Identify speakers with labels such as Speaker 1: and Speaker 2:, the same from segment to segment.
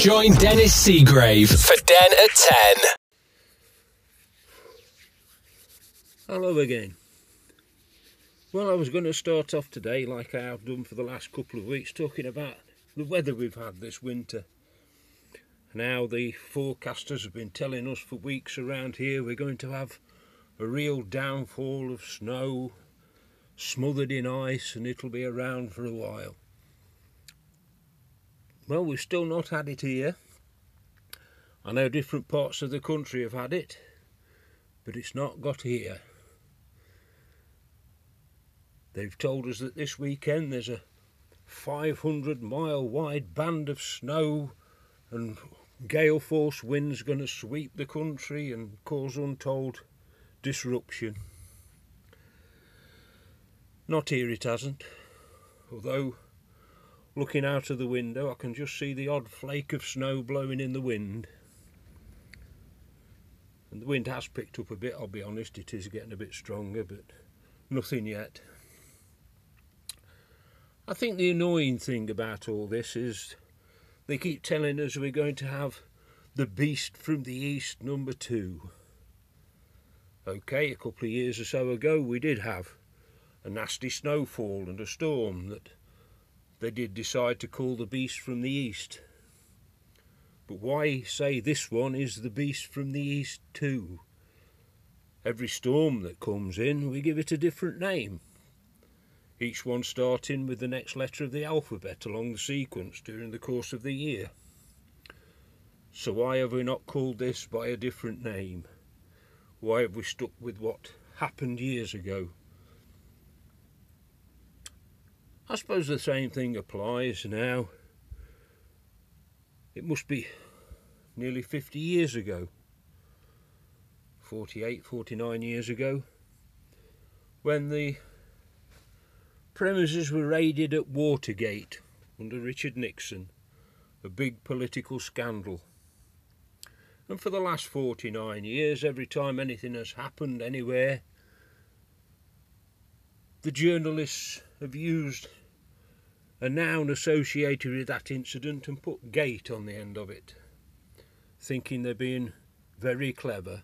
Speaker 1: Join Dennis Seagrave for Den at 10.
Speaker 2: Hello again. Well, I was going to start off today, like I have done for the last couple of weeks, talking about the weather we've had this winter. Now, the forecasters have been telling us for weeks around here we're going to have a real downfall of snow, smothered in ice, and it'll be around for a while. Well, we've still not had it here. I know different parts of the country have had it, but it's not got here. They've told us that this weekend there's a 500 mile wide band of snow and gale force winds going to sweep the country and cause untold disruption. Not here it hasn't, although looking out of the window I can just see the odd flake of snow blowing in the wind. And the wind has picked up a bit, I'll be honest, it is getting a bit stronger, but nothing yet. I think the annoying thing about all this is they keep telling us we're going to have the beast from the east number two. Okay, a couple of years or so ago we did have a nasty snowfall and a storm that they did decide to call the beast from the east. But why say this one is the beast from the east too? Every storm that comes in, we give it a different name each one starting with the next letter of the alphabet along the sequence during the course of the year. So why have we not called this by a different name? Why have we stuck with what happened years ago? I suppose the same thing applies now. It must be nearly 50 years ago, 48, 49 years ago, when the premises were raided at Watergate under Richard Nixon, a big political scandal. And for the last 49 years, every time anything has happened anywhere, the journalists have used a noun associated with that incident and put gate on the end of it, thinking they're being very clever.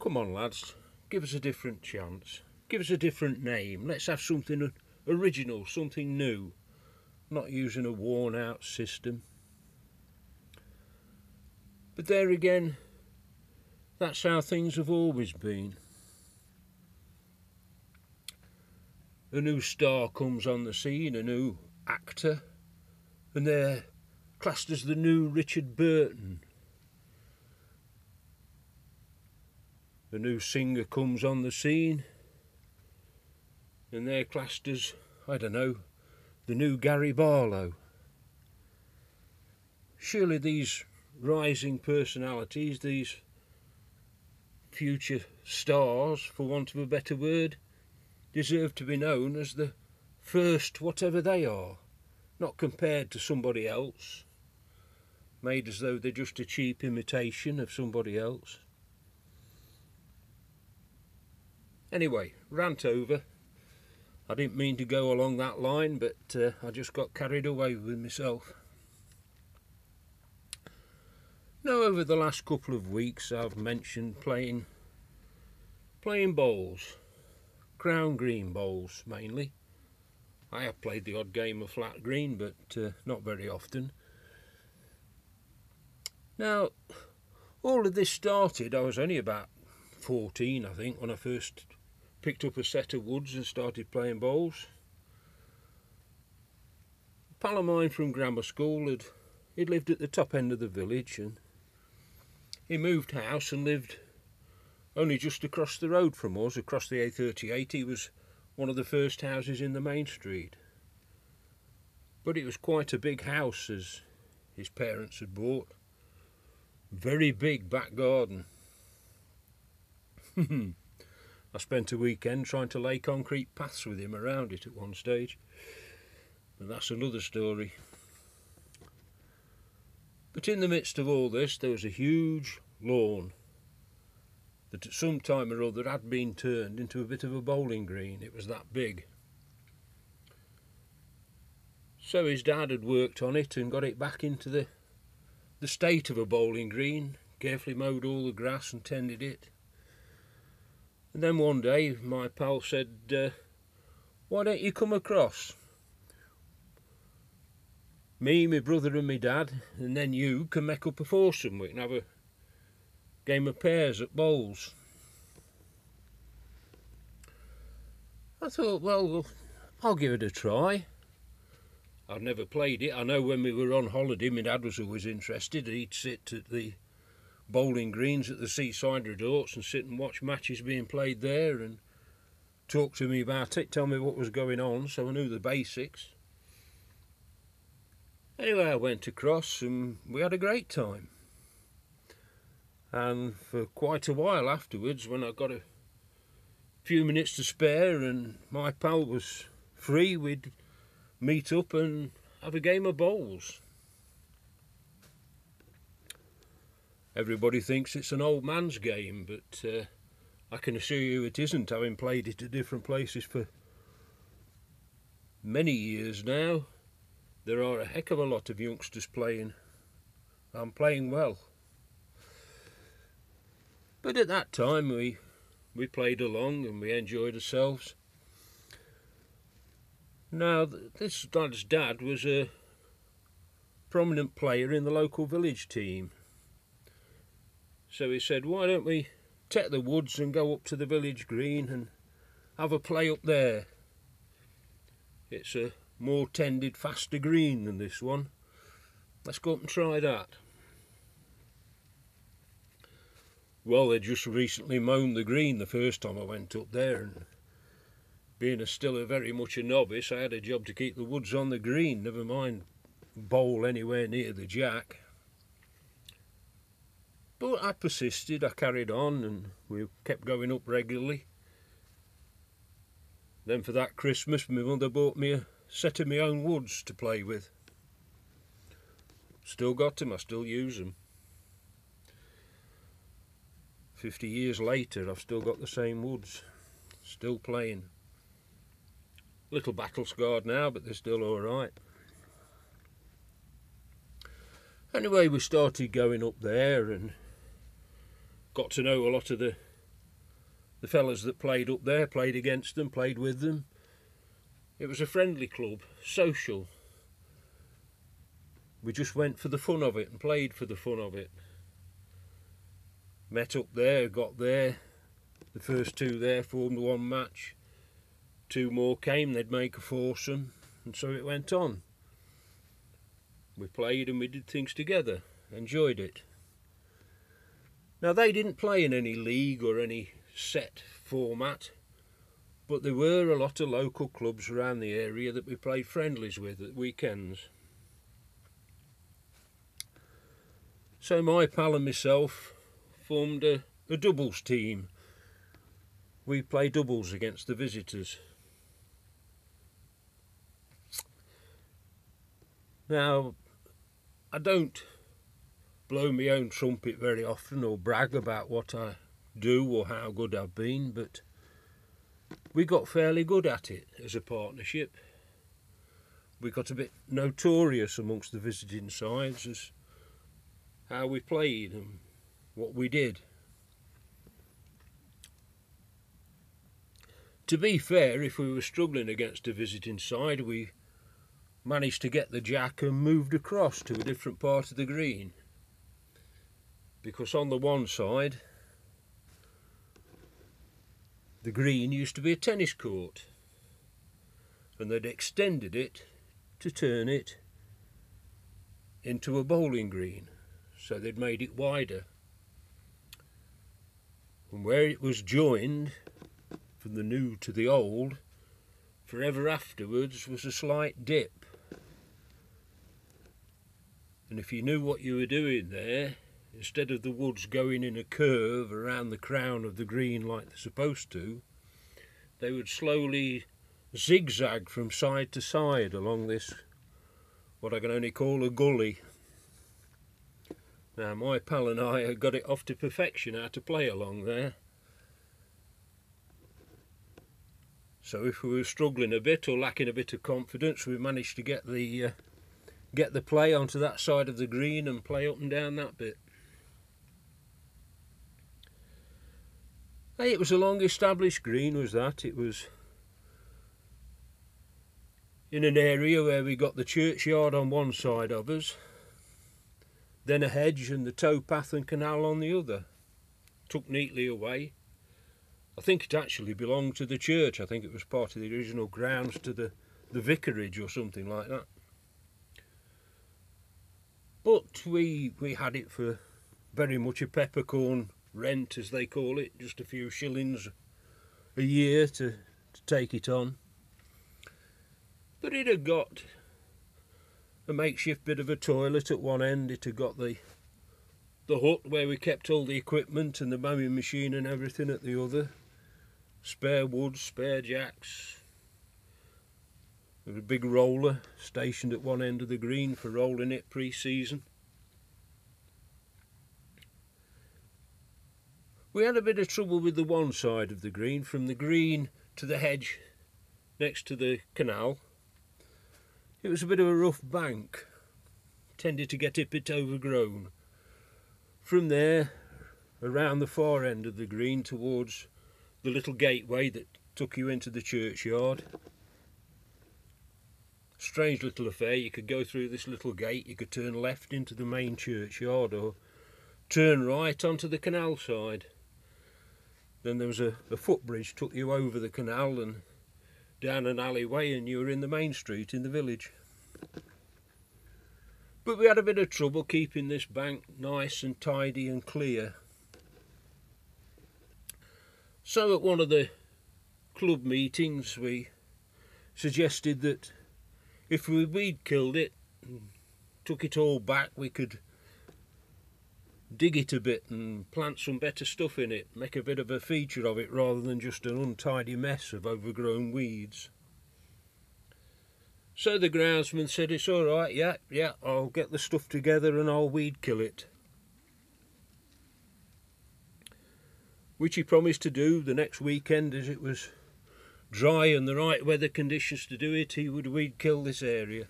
Speaker 2: Come on, lads, give us a different chance. Give us a different name. Let's have something original, something new. Not using a worn out system. But there again, that's how things have always been. A new star comes on the scene, a new actor, and they're classed as the new Richard Burton a new singer comes on the scene and they're classed as, I don't know, the new Gary Barlow. Surely these rising personalities, these future stars, for want of a better word, deserve to be known as the first whatever they are, not compared to somebody else, made as though they're just a cheap imitation of somebody else. Anyway, rant over. I didn't mean to go along that line, but uh, I just got carried away with myself. Now, over the last couple of weeks, I've mentioned playing playing bowls, crown green bowls mainly. I have played the odd game of flat green, but uh, not very often. Now, all of this started, I was only about 14, I think, when I first picked up a set of woods and started playing bowls. A pal of mine from grammar school had he'd lived at the top end of the village and he moved house and lived only just across the road from us, across the A38. He was one of the first houses in the main street. But it was quite a big house as his parents had bought. Very big back garden. I spent a weekend trying to lay concrete paths with him around it at one stage. But that's another story. But in the midst of all this, there was a huge lawn that at some time or other had been turned into a bit of a bowling green. It was that big. So his dad had worked on it and got it back into the the state of a bowling green, carefully mowed all the grass and tended it. And then one day my pal said, uh, why don't you come across? Me, my brother, and my dad, and then you can make up a foursome. We can have a game of pairs at bowls. I thought, well, I'll give it a try. I've never played it. I know when we were on holiday, my dad was always interested. He'd sit at the bowling greens at the seaside resorts and sit and watch matches being played there and talk to me about it, tell me what was going on, so I knew the basics. Anyway, I went across and we had a great time. And for quite a while afterwards, when I got a few minutes to spare and my pal was free, we'd meet up and have a game of bowls. Everybody thinks it's an old man's game, but uh, I can assure you it isn't, having played it at different places for many years now. There are a heck of a lot of youngsters playing. I'm playing well. But at that time we we played along and we enjoyed ourselves. Now, this lad's dad was a prominent player in the local village team. So he said, why don't we take the woods and go up to the village green and have a play up there. It's a more tended, faster green than this one. Let's go up and try that. Well, they just recently mown the green the first time I went up there and being a still a very much a novice, I had a job to keep the woods on the green, never mind bowl anywhere near the jack. But I persisted, I carried on, and we kept going up regularly. Then for that Christmas, my mother bought me a set of my own woods to play with. Still got them, I still use them. Fifty years later, I've still got the same woods, still playing little battle scarred now, but they're still all right. Anyway, we started going up there and got to know a lot of the the fellas that played up there, played against them, played with them. It was a friendly club, social. We just went for the fun of it and played for the fun of it. Met up there, got there. The first two there formed one match two more came, they'd make a foursome, and so it went on. We played and we did things together, enjoyed it. Now, they didn't play in any league or any set format, but there were a lot of local clubs around the area that we played friendlies with at weekends. So my pal and myself formed a, a doubles team. We play doubles against the visitors. Now, I don't blow my own trumpet very often or brag about what I do or how good I've been, but we got fairly good at it as a partnership. We got a bit notorious amongst the visiting sides as how we played and what we did. To be fair, if we were struggling against a visiting side, we managed to get the jack and moved across to a different part of the green because on the one side the green used to be a tennis court and they'd extended it to turn it into a bowling green so they'd made it wider. And where it was joined from the new to the old forever afterwards was a slight dip. And if you knew what you were doing there, instead of the woods going in a curve around the crown of the green like they're supposed to, they would slowly zigzag from side to side along this, what I can only call a gully. Now, my pal and I had got it off to perfection how to play along there. So if we were struggling a bit or lacking a bit of confidence, we managed to get the uh, get the play onto that side of the green and play up and down that bit. It was a long established green, was that? It was in an area where we got the churchyard on one side of us, then a hedge and the towpath and canal on the other, Took neatly away. I think it actually belonged to the church. I think it was part of the original grounds to the, the vicarage or something like that. But we we had it for very much a peppercorn rent, as they call it, just a few shillings a year to, to take it on. But it had got a makeshift bit of a toilet at one end. It had got the the hut where we kept all the equipment and the mowing machine and everything at the other. Spare wood, spare jacks. There was a big roller stationed at one end of the green for rolling it pre-season. We had a bit of trouble with the one side of the green, from the green to the hedge next to the canal. It was a bit of a rough bank, tended to get a bit overgrown. From there, around the far end of the green towards the little gateway that took you into the churchyard. Strange little affair, you could go through this little gate, you could turn left into the main churchyard or turn right onto the canal side. Then there was a, a footbridge took you over the canal and down an alleyway and you were in the main street in the village. But we had a bit of trouble keeping this bank nice and tidy and clear. So at one of the club meetings we suggested that if we weed killed it took it all back we could dig it a bit and plant some better stuff in it, make a bit of a feature of it rather than just an untidy mess of overgrown weeds. So the groundsman said, It's all right, yeah, yeah, I'll get the stuff together and I'll weed kill it. Which he promised to do the next weekend as it was dry and the right weather conditions to do it, he would weed kill this area.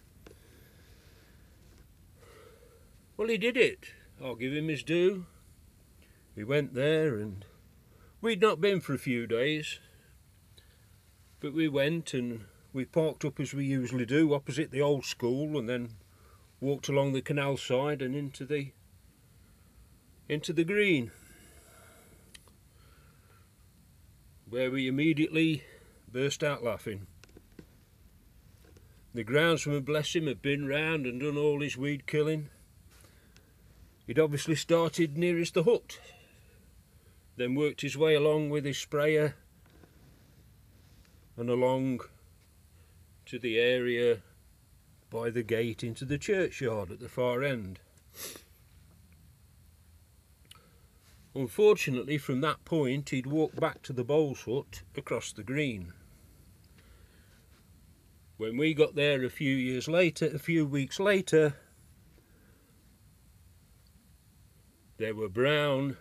Speaker 2: Well, he did it. I'll give him his due. We went there and we'd not been for a few days, but we went and we parked up as we usually do opposite the old school and then walked along the canal side and into the into the green where we immediately burst out laughing. The groundsman, bless him, had been round and done all his weed killing He'd obviously started nearest the hut, then worked his way along with his sprayer and along to the area by the gate into the churchyard at the far end. Unfortunately, from that point, he'd walked back to the bowls hut across the green. When we got there a few years later, a few weeks later, There were brown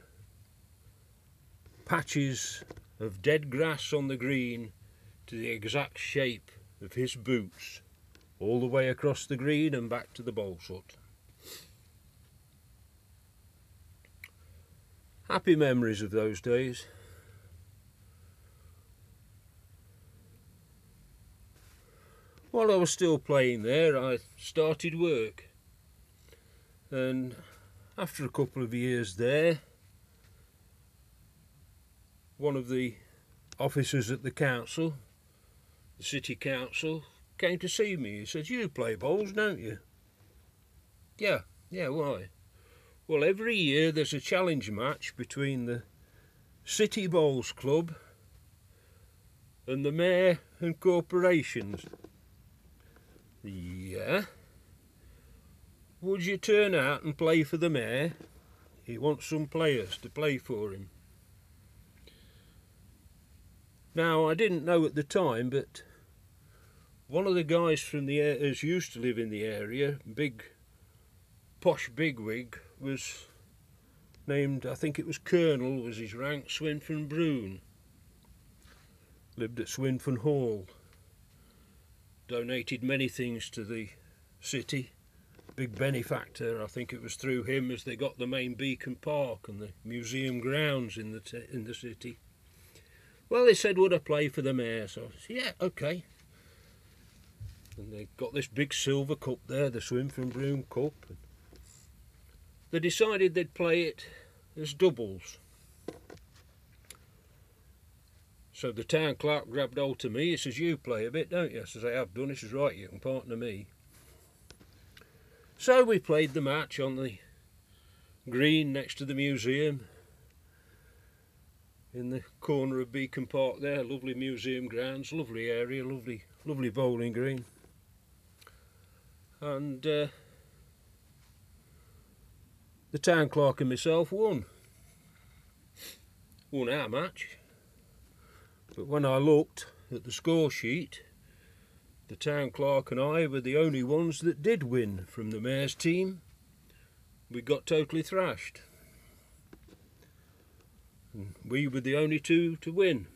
Speaker 2: patches of dead grass on the green to the exact shape of his boots, all the way across the green and back to the bowl hut. Happy memories of those days. While I was still playing there, I started work. And after a couple of years there, one of the officers at the council, the city council, came to see me. He said, You play bowls, don't you? Yeah, yeah, why? Well, every year there's a challenge match between the City Bowls Club and the Mayor and corporations. Yeah. Would you turn out and play for the mayor? He wants some players to play for him. Now, I didn't know at the time, but one of the guys from the air as used to live in the area, big, posh bigwig, was named, I think it was Colonel, was his rank, Swinfen Broun. lived at Swinfen Hall. Donated many things to the city. Big benefactor. I think it was through him as they got the main Beacon Park and the museum grounds in the in the city. Well, they said would I play for the mayor? So I said, yeah, okay. And they got this big silver cup there, the Swinfen Broun Cup. And they decided they'd play it as doubles. So the town clerk grabbed hold of me. He says, You play a bit, don't you? I says, I have done. He says, Right, you can partner me. So we played the match on the green next to the museum in the corner of Beacon Park there. Lovely museum grounds, lovely area, lovely, lovely bowling green. And uh, the town clerk and myself won. Won our match. But when I looked at the score sheet, the town clerk and I were the only ones that did win from the mayor's team. We got totally thrashed. And we were the only two to win.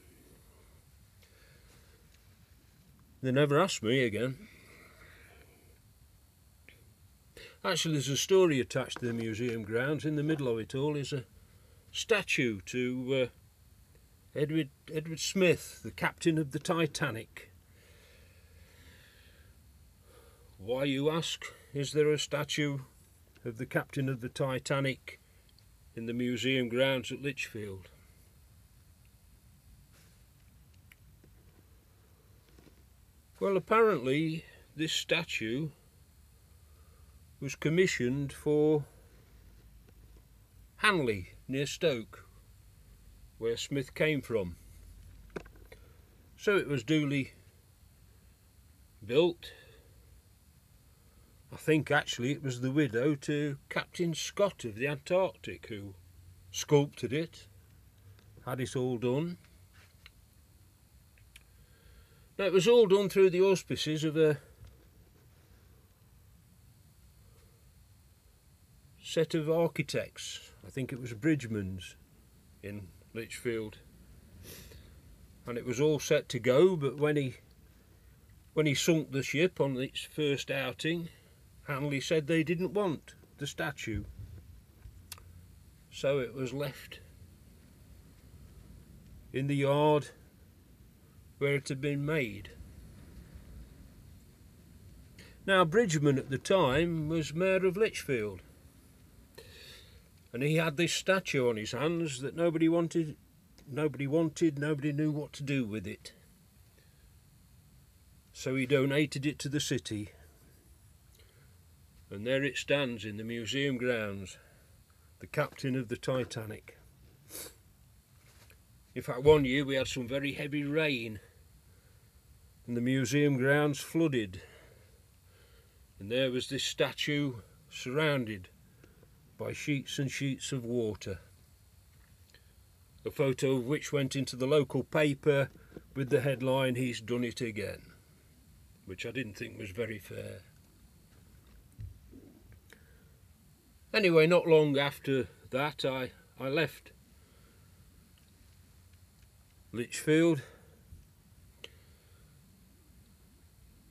Speaker 2: They never asked me again. Actually, there's a story attached to the museum grounds. In the middle of it all is a statue to uh, Edward Edward Smith, the captain of the Titanic. Why, you ask, is there a statue of the captain of the Titanic in the museum grounds at Lichfield? Well, apparently, this statue was commissioned for Hanley near Stoke, where Smith came from. So it was duly built. I think actually it was the widow to Captain Scott of the Antarctic who sculpted it, had it all done. Now it was all done through the auspices of a set of architects. I think it was Bridgeman's in Lichfield. And it was all set to go, but when he when he sunk the ship on its first outing, Hanley said they didn't want the statue. So it was left in the yard where it had been made. Now, Bridgeman at the time was Mayor of Lichfield and he had this statue on his hands that nobody wanted nobody wanted nobody knew what to do with it so he donated it to the city and there it stands in the museum grounds the captain of the titanic in fact one year we had some very heavy rain and the museum grounds flooded and there was this statue surrounded by sheets and sheets of water. A photo of which went into the local paper with the headline, He's Done It Again, which I didn't think was very fair. Anyway, not long after that, I, I left Lichfield,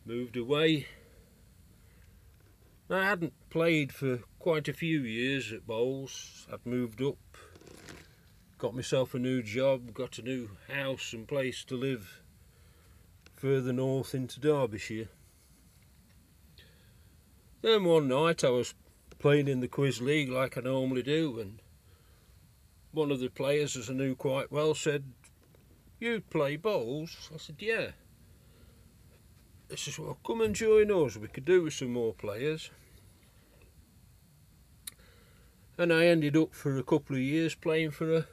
Speaker 2: moved away. I hadn't played for quite a few years at bowls. I'd moved up, got myself a new job, got a new house and place to live further north into Derbyshire. Then one night I was playing in the quiz league like I normally do, and one of the players, as I knew quite well, said, You play bowls? I said, Yeah. He says, Well, come and join us, we could do with some more players and I ended up for a couple of years playing for a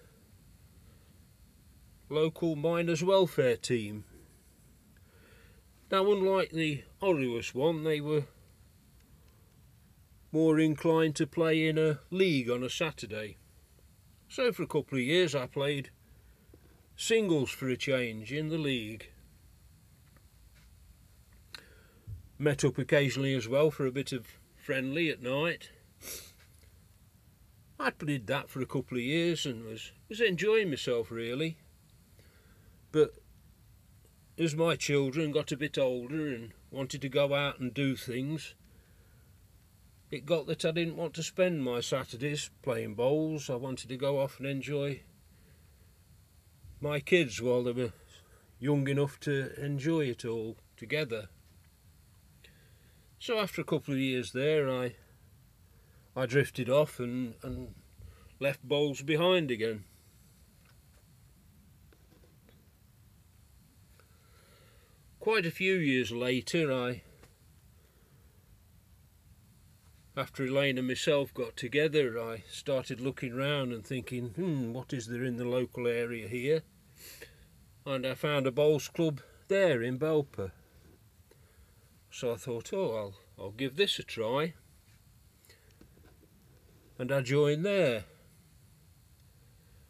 Speaker 2: local miners welfare team. Now, unlike the Orius one, they were more inclined to play in a league on a Saturday. So, for a couple of years, I played singles for a change in the league. Met up occasionally as well for a bit of friendly at night. I played that for a couple of years and was was enjoying myself really. But as my children got a bit older and wanted to go out and do things, it got that I didn't want to spend my Saturdays playing bowls. I wanted to go off and enjoy my kids while they were young enough to enjoy it all together. So after a couple of years there, I I drifted off and, and left bowls behind again. Quite a few years later, I after Elaine and myself got together, I started looking round and thinking, hmm, what is there in the local area here? And I found a bowls club there in Belper. So I thought, oh, I'll, I'll give this a try. And I joined there.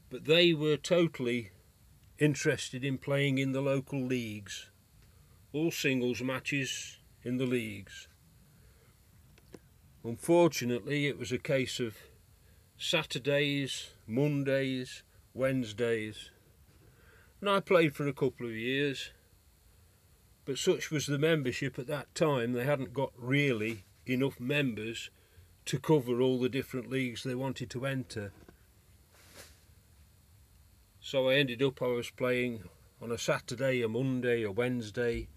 Speaker 2: But they were totally interested in playing in the local leagues. All singles matches in the leagues. Unfortunately, it was a case of Saturdays, Mondays, Wednesdays. And I played for a couple of years. But such was the membership at that time, they hadn't got really enough members to cover all the different leagues they wanted to enter. So I ended up, I was playing on a Saturday, a Monday, a Wednesday.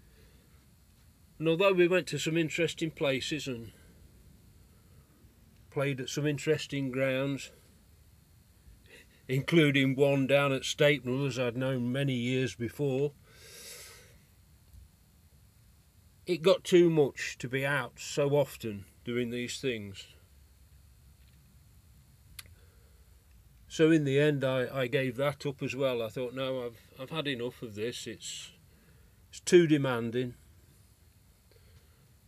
Speaker 2: And although we went to some interesting places and played at some interesting grounds, including one down at Stapenhill as I'd known many years before. It got too much to be out so often doing these things. So in the end, I, I gave that up as well. I thought, no, I've I've had enough of this. It's it's too demanding.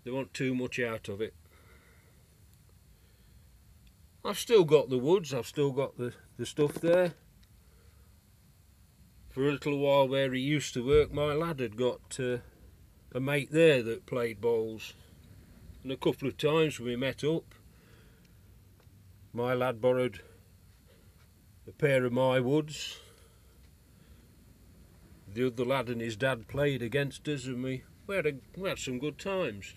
Speaker 2: They want too much out of it. I've still got the woods, I've still got the, the stuff there. For a little while where he used to work, my lad had got uh, a mate there that played bowls. And a couple of times we met up, my lad borrowed a pair of my woods. The other lad and his dad played against us and we, we, had, a, we had some good times.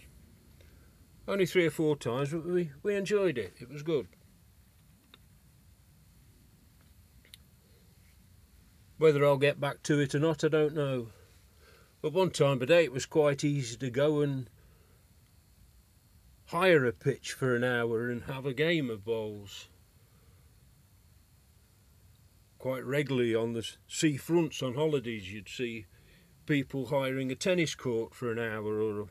Speaker 2: Only three or four times, but we, we enjoyed it. It was good. Whether I'll get back to it or not, I don't know. But one time a day it was quite easy to go and hire a pitch for an hour and have a game of bowls. Quite regularly on the sea fronts on holidays you'd see people hiring a tennis court for an hour or a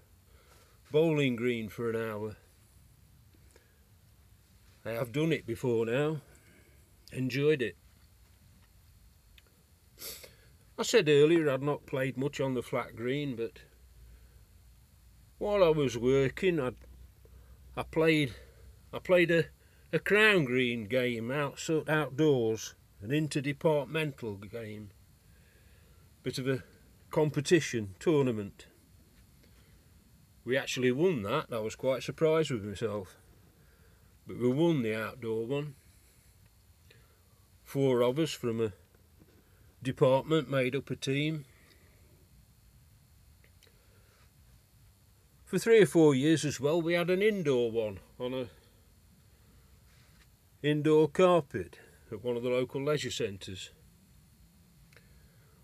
Speaker 2: bowling green for an hour. I have done it before now, enjoyed it. I said earlier I'd not played much on the flat green, but while I was working, I'd, I played I played a, a crown green game out outdoors, an interdepartmental game, bit of a competition tournament. We actually won that. I was quite surprised with myself, but we won the outdoor one. Four of us from a department made up a team. For three or four years as well, we had an indoor one on a indoor carpet at one of the local leisure centres.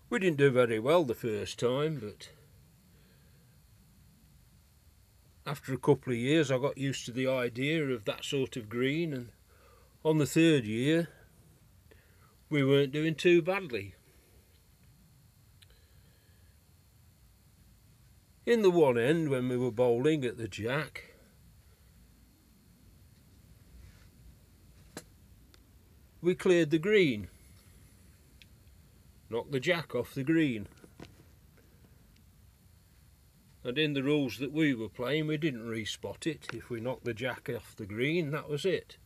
Speaker 2: We didn't do very well the first time, but after a couple of years I got used to the idea of that sort of green and on the third year we weren't doing too badly. In the one end, when we were bowling at the jack, we cleared the green. Knocked the jack off the green. And in the rules that we were playing, we didn't respot it. If we knocked the jack off the green, that was it.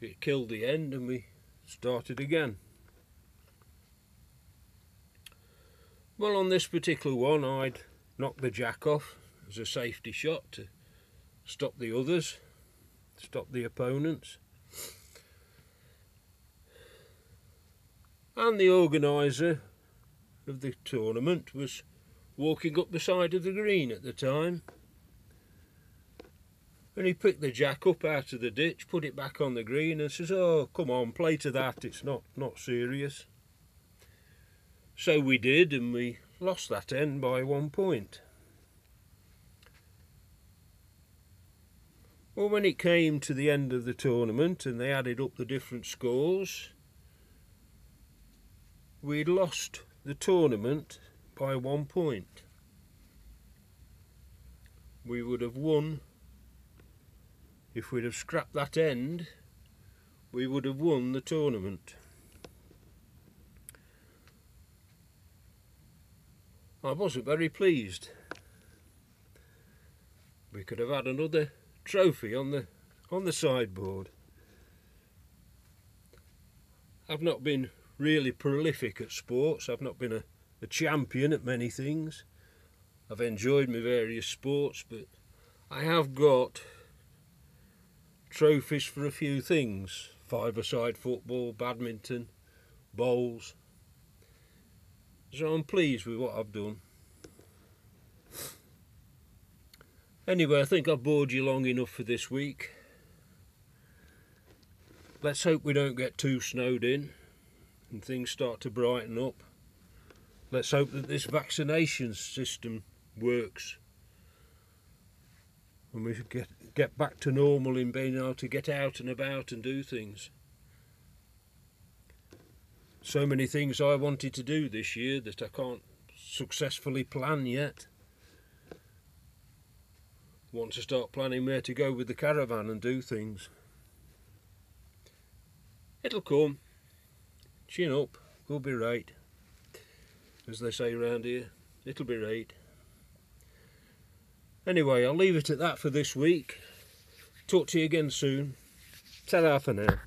Speaker 2: It killed the end and we started again. Well, on this particular one, I'd knock the jack off as a safety shot to stop the others, stop the opponents. And the organiser of the tournament was walking up the side of the green at the time. And he picked the jack up out of the ditch, put it back on the green, and says, "Oh, come on, play to that. It's not not serious." So we did, and we lost that end by one point. Well, when it came to the end of the tournament and they added up the different scores, we'd lost the tournament by one point. We would have won if we'd have scrapped that end, we would have won the tournament. I wasn't very pleased. We could have had another trophy on the on the sideboard. I've not been really prolific at sports. I've not been a, a champion at many things. I've enjoyed my various sports, but I have got trophies for a few things. Five-a-side football, badminton, bowls. So I'm pleased with what I've done. Anyway, I think I've bored you long enough for this week. Let's hope we don't get too snowed in and things start to brighten up. Let's hope that this vaccination system works and we get get back to normal in being able to get out and about and do things. So many things I wanted to do this year that I can't successfully plan yet want to start planning where to go with the caravan and do things. It'll come. Chin up. We'll be right. As they say round here. It'll be right. Anyway, I'll leave it at that for this week. Talk to you again soon. Ta-ra for now.